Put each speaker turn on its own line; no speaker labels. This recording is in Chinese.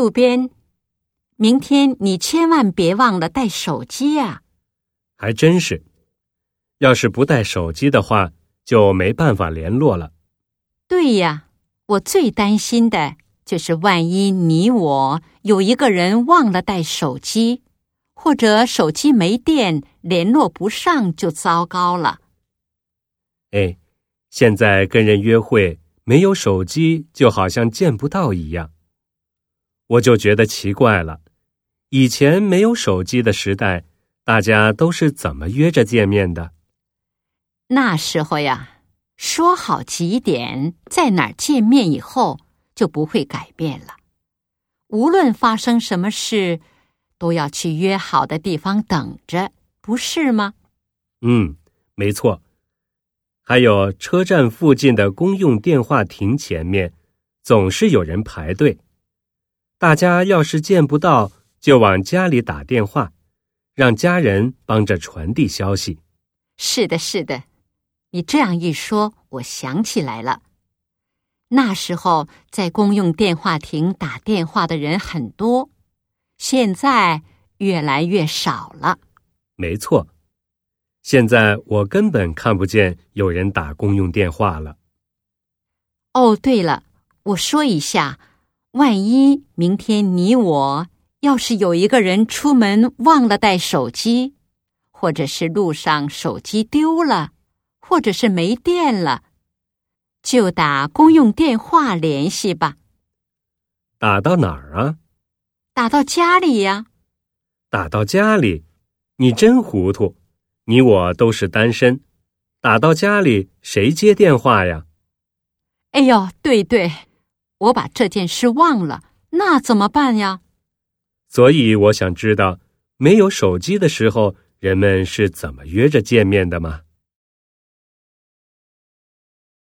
路边，明天你千万别忘了带手机呀。
还真是，要是不带手机的话，就没办法联络了。
对呀，我最担心的就是万一你我有一个人忘了带手机，或者手机没电，联络不上，就糟糕了。
哎，现在跟人约会没有手机，就好像见不到一样。我就觉得奇怪了，以前没有手机的时代，大家都是怎么约着见面的？
那时候呀，说好几点在哪儿见面以后，就不会改变了。无论发生什么事，都要去约好的地方等着，不是吗？
嗯，没错。还有车站附近的公用电话亭前面，总是有人排队。大家要是见不到，就往家里打电话，让家人帮着传递消息。
是的，是的，你这样一说，我想起来了。那时候在公用电话亭打电话的人很多，现在越来越少了。
没错，现在我根本看不见有人打公用电话了。
哦，对了，我说一下。万一明天你我要是有一个人出门忘了带手机，或者是路上手机丢了，或者是没电了，就打公用电话联系吧。
打到哪儿啊？
打到家里呀。
打到家里？你真糊涂！你我都是单身，打到家里谁接电话呀？
哎呦，对对。我把这件事忘了，那怎么办呀？
所以我想知道，没有手机的时候，人们是怎么约着见面的吗？